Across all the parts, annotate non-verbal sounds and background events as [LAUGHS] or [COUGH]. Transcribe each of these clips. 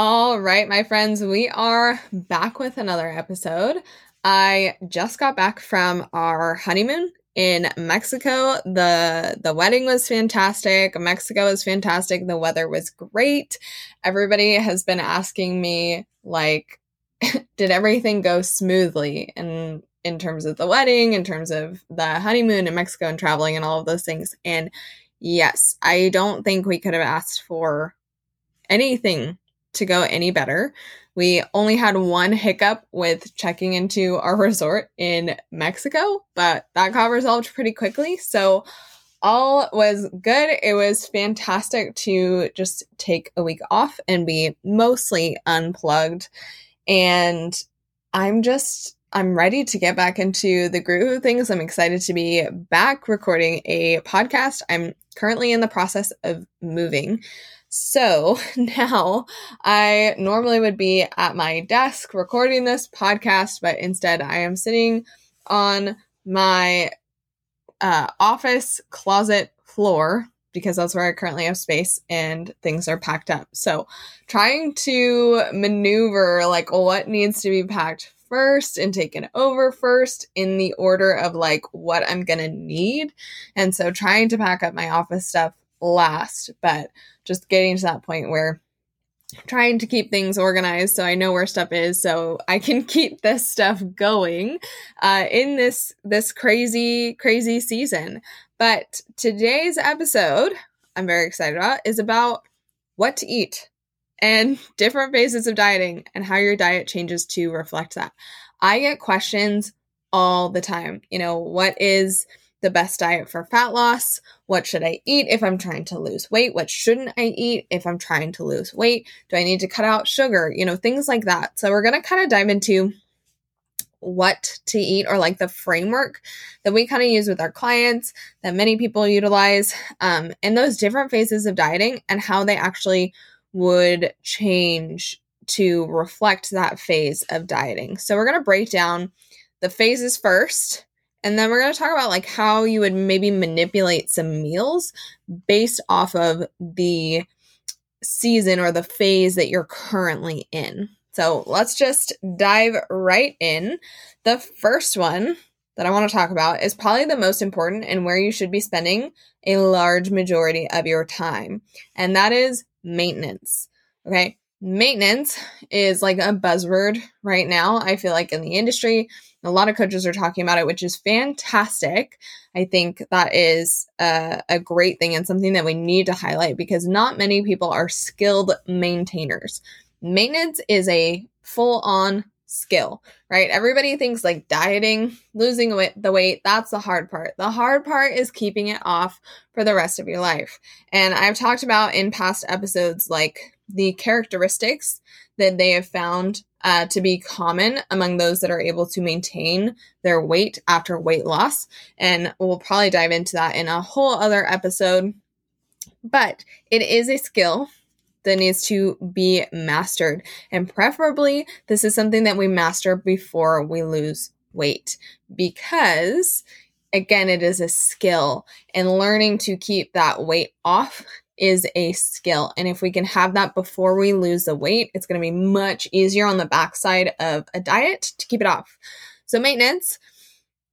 All right, my friends, we are back with another episode. I just got back from our honeymoon in Mexico. The the wedding was fantastic. Mexico was fantastic. The weather was great. Everybody has been asking me like [LAUGHS] did everything go smoothly and in terms of the wedding, in terms of the honeymoon in Mexico and traveling and all of those things. And yes, I don't think we could have asked for anything to go any better. We only had one hiccup with checking into our [LAUGHS] resort in Mexico, but that got resolved pretty quickly. So all was good. It was fantastic to just take a week off and be mostly unplugged. And I'm just I'm ready to get back into the groove of things. I'm excited to be back recording a podcast. I'm currently in the process of moving. So [LAUGHS] now I normally would be at my desk recording this podcast, but instead I am sitting on my uh, office closet floor because that's where I currently have space and things are packed up. So trying to maneuver like what needs to be packed first and taken over first in the order of like what I'm going to need. And so trying to pack up my office stuff last, but just getting to that point where trying to keep things organized so I know where stuff is so I can [LAUGHS] keep this stuff going uh, in this this crazy crazy season. But today's episode I'm very excited about is about what to eat and [LAUGHS] different phases of dieting and how your diet changes to reflect that. I get questions all the time. You know, what is the best diet for fat loss? What should I eat if I'm trying to lose weight? What shouldn't I eat if I'm trying to lose weight? Do I need to cut out sugar? You know, things like that. So we're going to kind of dive into what to eat or like the framework that we kind of use with our clients that many people utilize um, in those different phases of dieting and how they actually would change to reflect that phase of dieting. So we're going to break down the phases first and then we're going to talk about like how you would maybe manipulate some meals based off of the season or the phase that you're currently in. So let's just dive right in. The first one that I want to talk about is probably the most important and where you should be spending a large majority of your time, and that is maintenance. Okay. Maintenance is like a buzzword right now. I feel like in the industry, a lot of coaches are talking about it, which is fantastic. I think that is a, a great thing and something that we need to highlight because not many people are skilled maintainers. Maintenance is a full on skill, right? Everybody thinks like dieting, losing the weight, that's the hard part. The hard part is keeping it off for the rest of your life. And I've talked about in past episodes like the characteristics that they have found uh, to be common among those that are able to maintain their weight after weight loss. And we'll probably dive into that in a whole other episode. But it is a skill that needs to be mastered. And preferably, this is something that we master before we lose weight because, again, it is a skill. And learning to keep that weight off is a skill. And if we can have that before we lose the weight, it's going to be much easier on the backside of a diet to keep it off. So, maintenance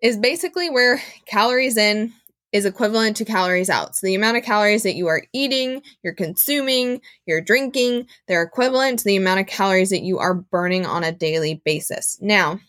is basically where calories in is equivalent to calories out. So the amount of calories that you are eating, you're consuming, you're drinking, they're equivalent to the amount of calories that you are burning on a daily basis. Now,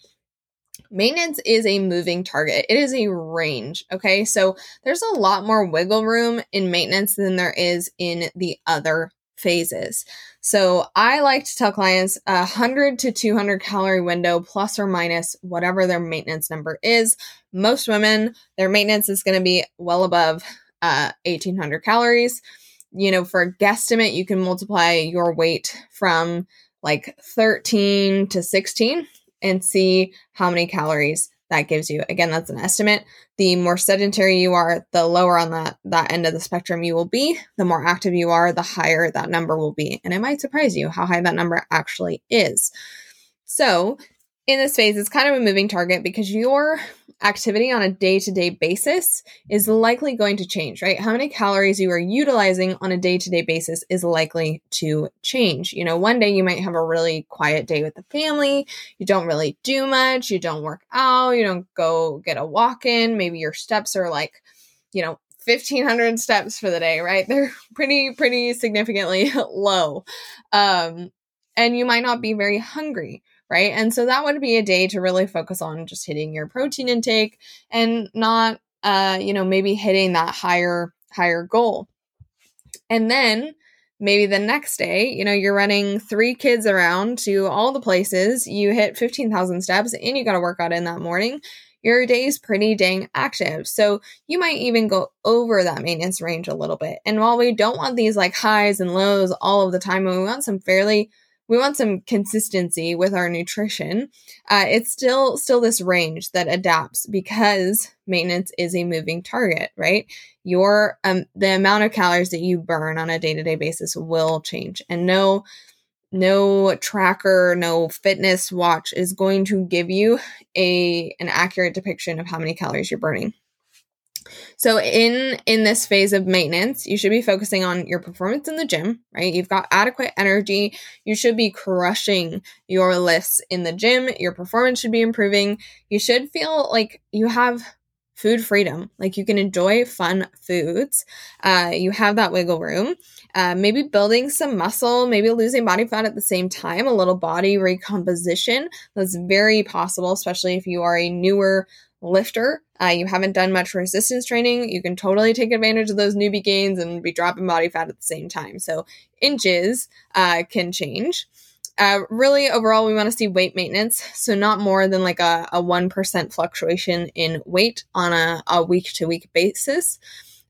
maintenance is a moving target. It is a range, okay? So there's a lot more wiggle room in maintenance than there is in the other phases. So I like to tell clients a 100 to 200 calorie window plus or minus whatever their maintenance number is. Most women, their maintenance is going to be well above uh, 1800 calories. You know, for a guesstimate, you can multiply your weight from like 13 to 16 and see how many calories that gives you. Again, that's an estimate. The more sedentary you are, the lower on that, that end of the spectrum you will be. The more active you are, the higher that number will be. And it might surprise you how high that number actually is. So, in this phase, it's kind of a moving target because your activity on a day to day basis is likely going to change, right? How many calories you are utilizing on a day to day basis is likely to change. You know, one day you might have a really quiet day with the family. You don't really do much. You don't work out. You don't go get a walk in. Maybe your steps are like, you know, 1500 steps for the day, right? [LAUGHS] They're pretty, pretty significantly [LAUGHS] low. Um, and you might not be very hungry right? And so that would be a day to really focus on just hitting your protein intake and not uh, you know, maybe hitting that higher higher goal. And then maybe the next day, you know, you're running three kids around to all the places, you hit 15,000 steps and you got to work out in that morning. Your day is pretty dang active. So you might even go over that maintenance range a little bit. And while we don't want these like highs and lows all of the time, we want some fairly we want some consistency with our nutrition. Uh, it's still still this range that adapts because maintenance is a moving target right? Your um the amount of calories that you burn on a day-to-day basis will change and no no tracker no fitness watch is going to give you a an accurate depiction of how many calories you're burning so in in this phase of maintenance, you should be focusing on your performance in the gym, right? You've got adequate energy. You should be crushing your lifts in the gym. Your performance should be improving. You should feel like you have food freedom. Like you can enjoy fun foods. Uh, you have that wiggle room. Uh, maybe building some muscle, maybe losing body fat at the same time, a little body recomposition. That's very possible, especially if you are a newer lifter, uh, you haven't done much resistance training, you can totally take advantage of those newbie gains and be dropping body fat at the same time. So inches uh, can change. Uh, really, overall, we want to see weight maintenance. So not more than like a, a 1% fluctuation in weight on a, week to week basis.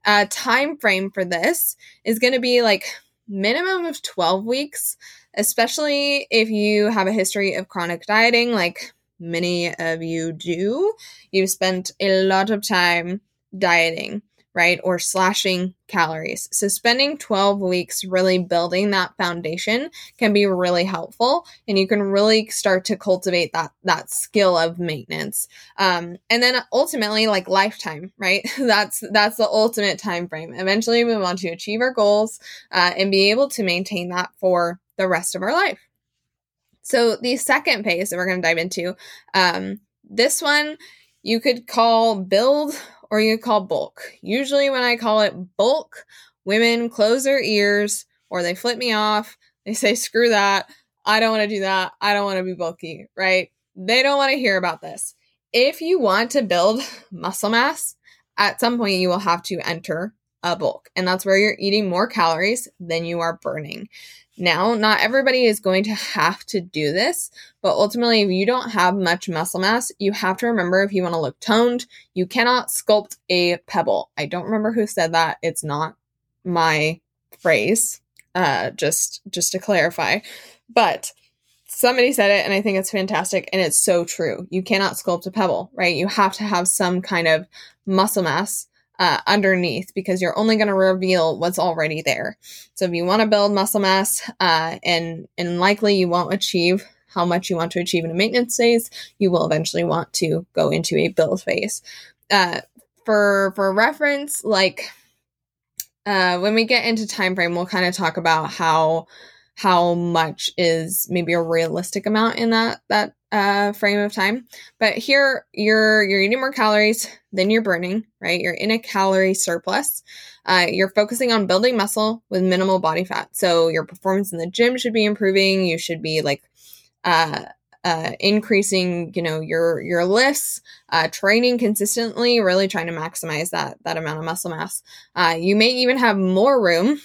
Uh, time frame for this is going to be like minimum of 12 weeks, especially if you have a history of chronic dieting, like many of you do, you've spent a lot of time dieting, right? Or slashing calories. So spending 12 weeks really building that foundation can be really helpful and you can really start to cultivate that that skill of maintenance. Um, and then ultimately like lifetime, right? [LAUGHS] that's that's the ultimate time frame. Eventually we want to achieve our goals uh, and be able to maintain that for the rest of our life. So the second phase that we're going to dive into, um, this one you could call build or you could call bulk. Usually when I call it bulk, women close their ears or they flip me off. They say, screw that. I don't want to do that. I don't want to be bulky, right? They don't want to hear about this. If you want to build [LAUGHS] muscle mass, at some point you will have to enter a bulk. And that's where you're eating more calories than you are burning. Now, not everybody is going to have to do this, but ultimately, if you don't have much muscle mass, you have to remember if you want to look toned, you cannot sculpt a pebble. I don't remember who said that. It's not my phrase. Uh, just just to clarify, but somebody said it and I think it's fantastic and it's so true. You cannot sculpt a pebble, right? You have to have some kind of muscle mass uh, underneath because you're only going to reveal what's already there. So if you want to build muscle mass, uh, and and likely you won't achieve how much you want to achieve in a maintenance phase, you will eventually want to go into a build phase. Uh, for for reference, like uh, when we get into time frame, we'll kind of talk about how how much is maybe a realistic amount in that that uh, frame of time. But here you're you're eating more calories than you're burning, right? You're in a calorie surplus. Uh, you're focusing on building muscle with minimal body fat. So your performance in the gym should be improving. You should be like uh, uh, increasing, you know, your your lifts, uh, training consistently, really trying to maximize that that amount of muscle mass. Uh, you may even have more room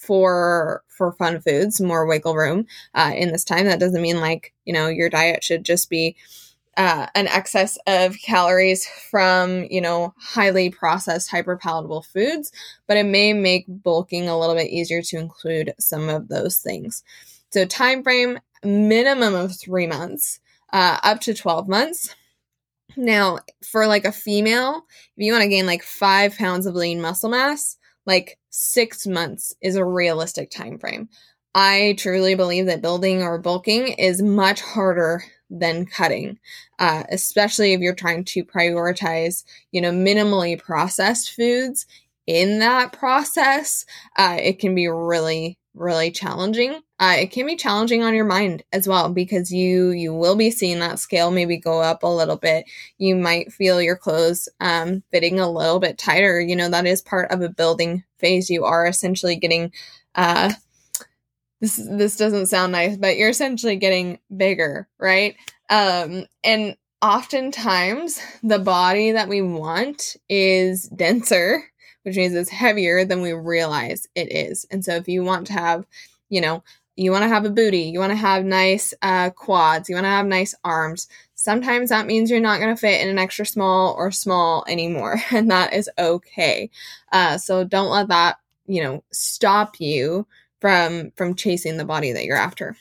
for for fun foods, more wiggle room uh, in this time. That doesn't mean like you know your diet should just be uh, an excess of calories from you know highly processed, hyper palatable foods, but it may make bulking a little bit easier to include some of those things. So time frame minimum of three months, uh, up to twelve months. Now, for like a female, if you want to gain like five pounds of lean muscle mass, like six months is a realistic time frame. I truly believe that building or bulking is much harder than cutting, uh, especially if you're trying to prioritize, you know, minimally processed foods in that process. Uh, it can be really really challenging. Uh, it can be challenging on your mind as well because you you will be seeing that scale maybe go up a little bit. You might feel your clothes um, fitting a little bit tighter. You know that is part of a building phase. You are essentially getting. Uh, this this doesn't sound nice, but you're essentially getting bigger, right? Um, and oftentimes the body that we want is denser which means it's heavier than we realize it is. And so if you want to have, you know, you want to have a booty, you want to have nice uh, quads, you want to have nice arms. Sometimes that means you're not going to fit in an extra small or small anymore, [LAUGHS] and that is okay. Uh, so don't let that, you know, stop you from from chasing the body that you're after.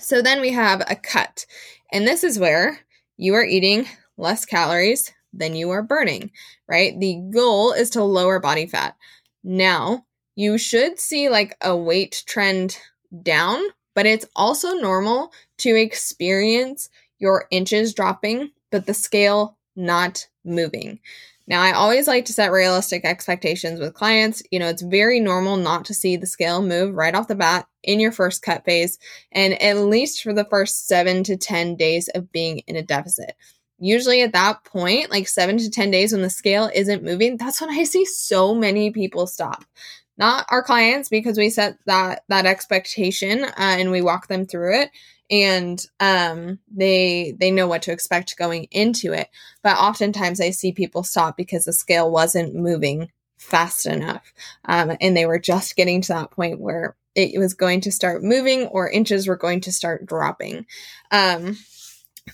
So then we have a cut, and this is where you are eating less calories than you are burning, right? The goal is to lower body fat. Now, you should see like a weight trend down, but it's also normal to experience your inches dropping, but the scale not moving. Now, I always like to set realistic expectations with clients. You know, it's very normal not to see the scale move right off the bat in your first cut phase, and at least for the first seven to 10 days of being in a deficit usually at that point, like seven to 10 days when the scale isn't moving, that's when I see so many people stop. Not our clients because we set that that expectation uh, and we walk them through it and um, they they know what to expect going into it. But oftentimes I see people stop because the scale wasn't moving fast enough, um, and they were just getting to that point where it was going to start moving or inches were going to start dropping. Um,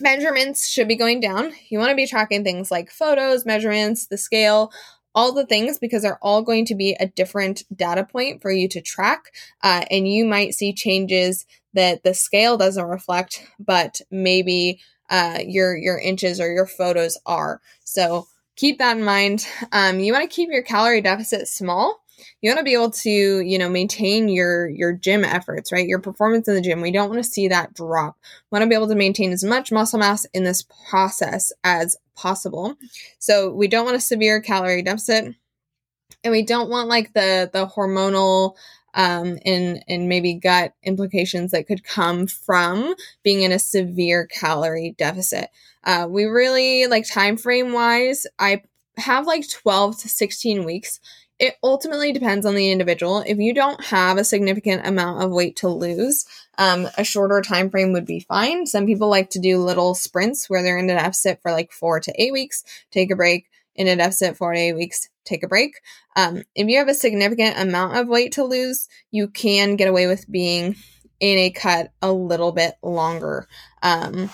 measurements should be going down. You want to be tracking things like photos, measurements, the scale, all the things because they're all going to be a different data point for you to track. Uh, and you might see changes that the scale doesn't reflect, but maybe uh, your your inches or your photos are. So keep that in mind. Um, you want to keep your calorie deficit small you want to be able to you know maintain your your gym efforts right your performance in the gym we don't want to see that drop we want to be able to maintain as much muscle mass in this process as possible so we don't want a severe calorie deficit and we don't want like the the hormonal um, and and maybe gut implications that could come from being in a severe calorie deficit. Uh, we really like time frame wise. I have like 12 to 16 weeks it ultimately depends on the individual. If you don't have a significant amount of weight to lose, um, a shorter time frame would be fine. Some people like to do little sprints where they're in a deficit for like four to eight weeks, take a break, in a deficit four to eight weeks, take a break. Um, if you have a significant amount of weight to lose, you can get away with being in a cut a little bit longer. Um,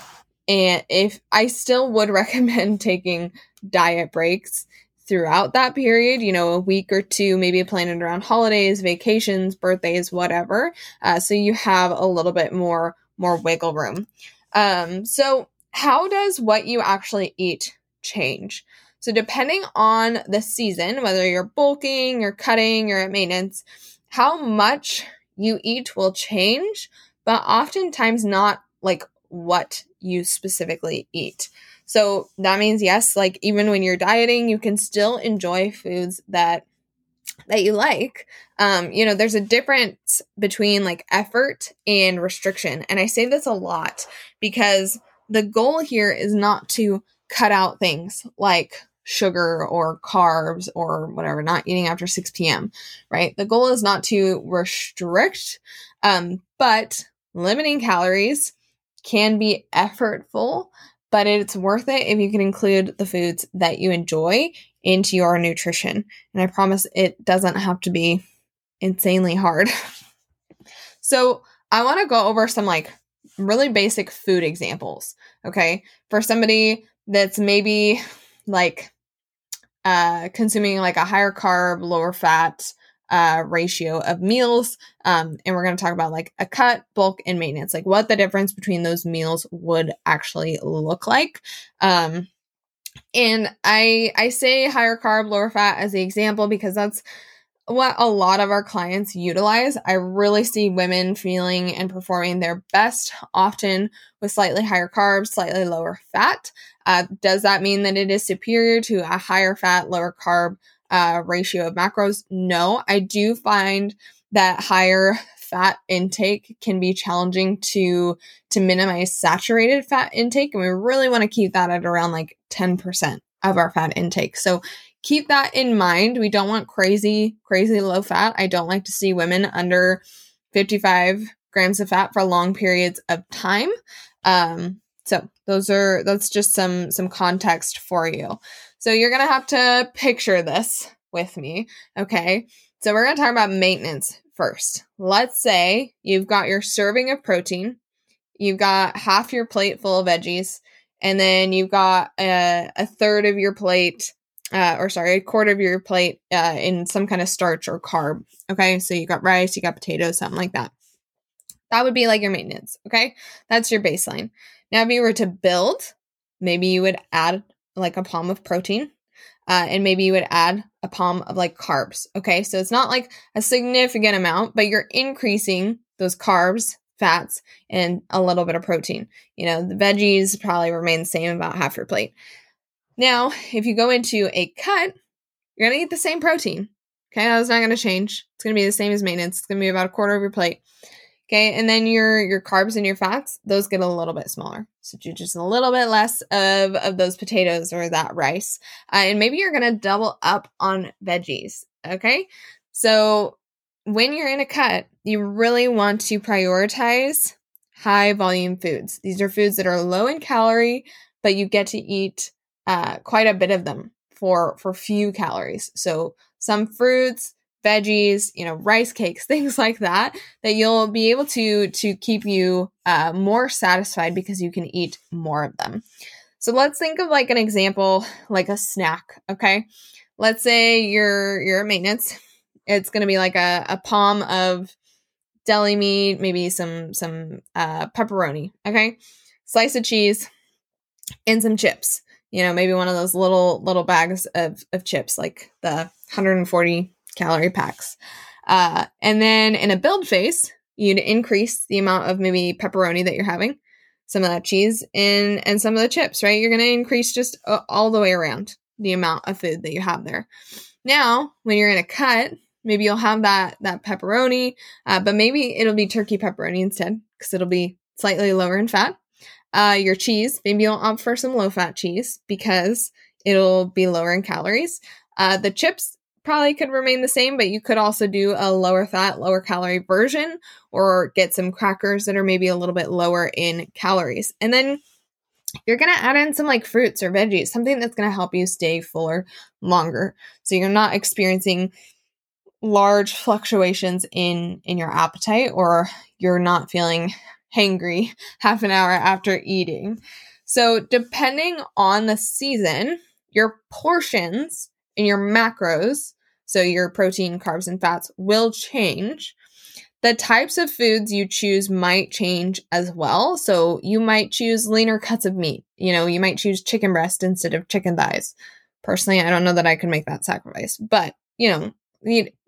and if I still would [LAUGHS] recommend taking diet breaks throughout that period, you know, a week or two, maybe planning around holidays, vacations, birthdays, whatever. Uh, so you have a little bit more more wiggle room. Um, so how does what you actually eat change? So depending on the season, whether you're bulking, you're cutting, you're at maintenance, how much you eat will change, but oftentimes not like what you specifically eat. So that means yes, like even when you're dieting, you can still enjoy foods that that you like. Um, you know, there's a difference between like effort and restriction. And I say this a lot because the goal here is not to cut out things like sugar or carbs or whatever, not eating after 6 p.m., right? The goal is not to restrict, um, but limiting calories can be effortful but it's worth it if you can include the foods that you enjoy into your nutrition. And I promise it doesn't have to be insanely hard. [LAUGHS] so, I want to go over some like really basic food examples, okay? For somebody that's maybe like uh consuming like a higher carb, lower fat uh, ratio of meals. Um, and we're going to talk about like a cut, bulk, and maintenance, like what the difference between those meals would actually look like. Um, and I I say higher carb, lower fat as the example because that's what a lot of our clients utilize. I really see women feeling and performing their best, often with slightly higher carbs, slightly lower fat. Uh, does that mean that it is superior to a higher fat, lower carb uh, ratio of macros? No, I do find that higher fat intake can be challenging to to minimize saturated fat intake and we really want to keep that at around like 10% of our fat intake. So keep that in mind. We don't want crazy, crazy low fat. I don't like to see women under 55 grams of fat for long periods of time. Um, so those are that's just some some context for you. So you're gonna have to picture this with me, okay? So we're gonna talk about maintenance first. Let's say you've got your serving of protein, you've got half your plate full of veggies, and then you've got a, a third of your plate uh, or sorry, a quarter of your plate uh, in some kind of starch or carb. Okay, so you got rice, you got potatoes, something like that. That would be like your maintenance. Okay, that's your baseline. Now, if you were to build, maybe you would add like a palm of protein, uh, and maybe you would add a palm of like carbs. Okay, so it's not like a significant amount, but you're increasing those carbs, fats, and a little bit of protein. You know, the veggies probably remain the same, about half your plate. Now, if you go into a cut, you're going to eat the same protein. Okay, that's not going to change. It's going to be the same as maintenance. It's going to be about a quarter of your plate. Okay, and then your your carbs and your fats, those get a little bit smaller. So do just a little bit less of of those potatoes or that rice, uh, and maybe you're going to double up on veggies. Okay, so when you're in a cut, you really want to prioritize high volume foods. These are foods that are low in calorie, but you get to eat uh, quite a bit of them for for few calories. So some fruits, veggies, you know, rice cakes, [LAUGHS] things like that, that you'll be able to to keep you uh, more satisfied because you can eat more of them. So let's think of like an example, like a snack. Okay, let's say you're you're maintenance. It's going to be like a, a palm of deli meat, maybe some some uh, pepperoni. Okay, slice of cheese, and some chips you know, maybe one of those little little bags of, of chips, like the 140 calorie packs. Uh, and then in a build phase, you'd increase the amount of maybe pepperoni that you're having, some of that cheese, and and some of the chips. Right, you're going to increase just uh, all the way around the amount of food that you have there. Now, when you're in a cut, maybe you'll have that that pepperoni, uh, but maybe it'll be turkey pepperoni instead because it'll be slightly lower in fat uh, your cheese. Maybe you'll opt for some low fat cheese because it'll be lower in calories. Uh, the chips probably could remain the same, but you could also do a lower fat, lower calorie version or get some crackers that are maybe a little bit lower in calories. And then you're going to add in some like fruits or veggies, something that's going to help you stay fuller longer. So you're not experiencing large fluctuations in in your appetite or you're not feeling hangry [LAUGHS] half an hour after eating. So, depending on the season, your portions and your macros, so your protein, carbs, and fats, will change. The types of foods you choose might change as well. So, you might choose leaner cuts of meat. You know, you might choose chicken breast instead of chicken thighs. Personally, I don't know that I could make that sacrifice, but you know,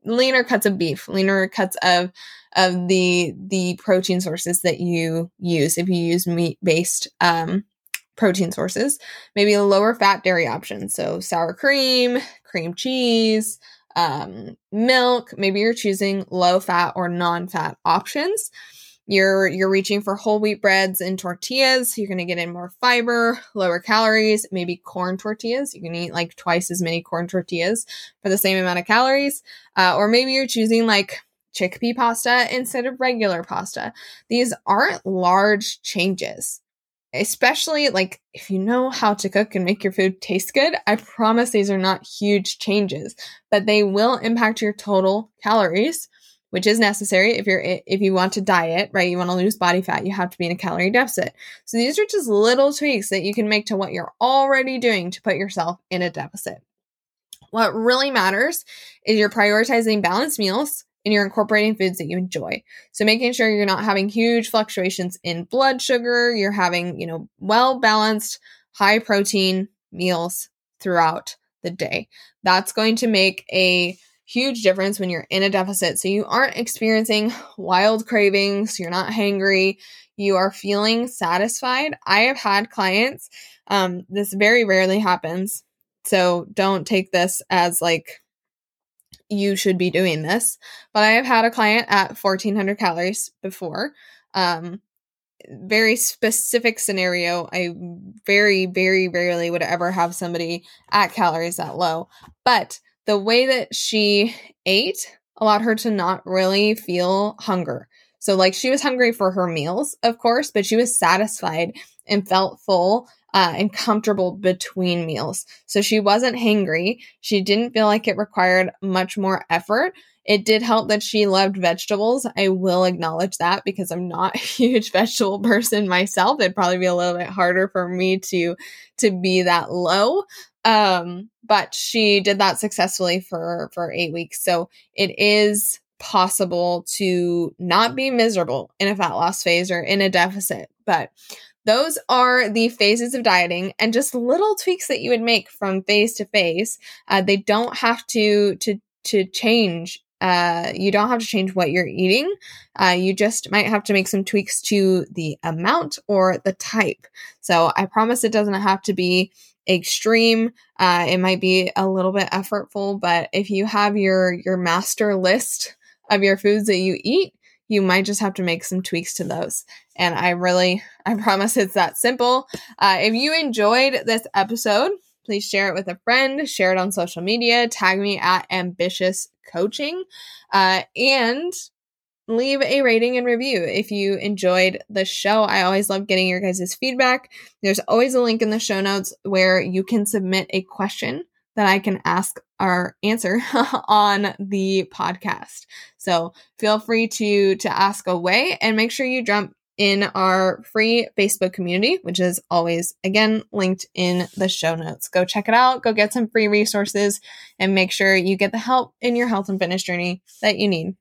leaner cuts of beef, leaner cuts of of the the protein sources that you use. If you use meat based um, protein sources, maybe lower fat dairy option, so sour cream, cream cheese, um, milk. Maybe you're choosing low fat or non fat options. You're you're reaching for whole wheat breads and tortillas. You're going to get in more fiber, lower calories, maybe corn tortillas. You can eat like twice as many corn tortillas for the same amount of calories. Uh, or maybe you're choosing like chickpea pasta instead of regular pasta. These aren't large changes. Especially like if you know how to cook and make your food taste good, I promise these are not huge changes, but they will impact your total calories which is necessary if you're if you want to diet, right? You want to lose body fat, you have to be in a calorie deficit. So these are just little tweaks that you can make to what you're already doing to put yourself in a deficit. What really matters is you're prioritizing balanced meals and you're incorporating foods that you enjoy. So making sure you're not having huge fluctuations in blood sugar, you're having, you know, well balanced, high protein meals throughout the day. That's going to make a huge difference when you're in a deficit. So you aren't experiencing wild cravings, you're not hangry, you are feeling satisfied. I have had clients, um, this very rarely happens. So don't take this as like you should be doing this. But I have had a client at 1400 calories before. Um, very specific scenario. I very, very rarely would ever have somebody at calories that low. But the way that she ate allowed her to not really feel hunger. So, like, she was hungry for her meals, of course, but she was satisfied and felt full uh, and comfortable between meals. So, she wasn't hangry. She didn't feel like it required much more effort. It did help that she loved vegetables. I will acknowledge that because I'm not [LAUGHS] a huge vegetable person myself. It'd probably be a little bit harder for me to to be that low. Um, but she did that successfully for for 8 weeks. So it is possible to not be miserable in a fat loss phase or in a deficit. But those are the phases of dieting and just little tweaks that you would make from phase to phase. Uh, they don't have to to to change uh, you don't have to change what you're eating. Uh, you just might have to make some tweaks to the amount or the type. So I promise it doesn't have to be extreme. Uh, it might be a little bit effortful, but if you have your your master list of your foods that you eat, you might just have to make some tweaks to those. And I really, I promise it's that simple. Uh, if you enjoyed this episode, please share it with a friend, share it on social media, tag me at ambitious coaching, uh, and leave a rating and review if you enjoyed the show. I always love getting your guys' feedback. There's always a link in the show notes where you can submit a question that I can ask or answer [LAUGHS] on the podcast. So feel free to to ask away and make sure you jump in our free Facebook community, which is always, again, linked in the show notes. Go check it out, go get some free resources, and make sure you get the help in your health and fitness journey that you need.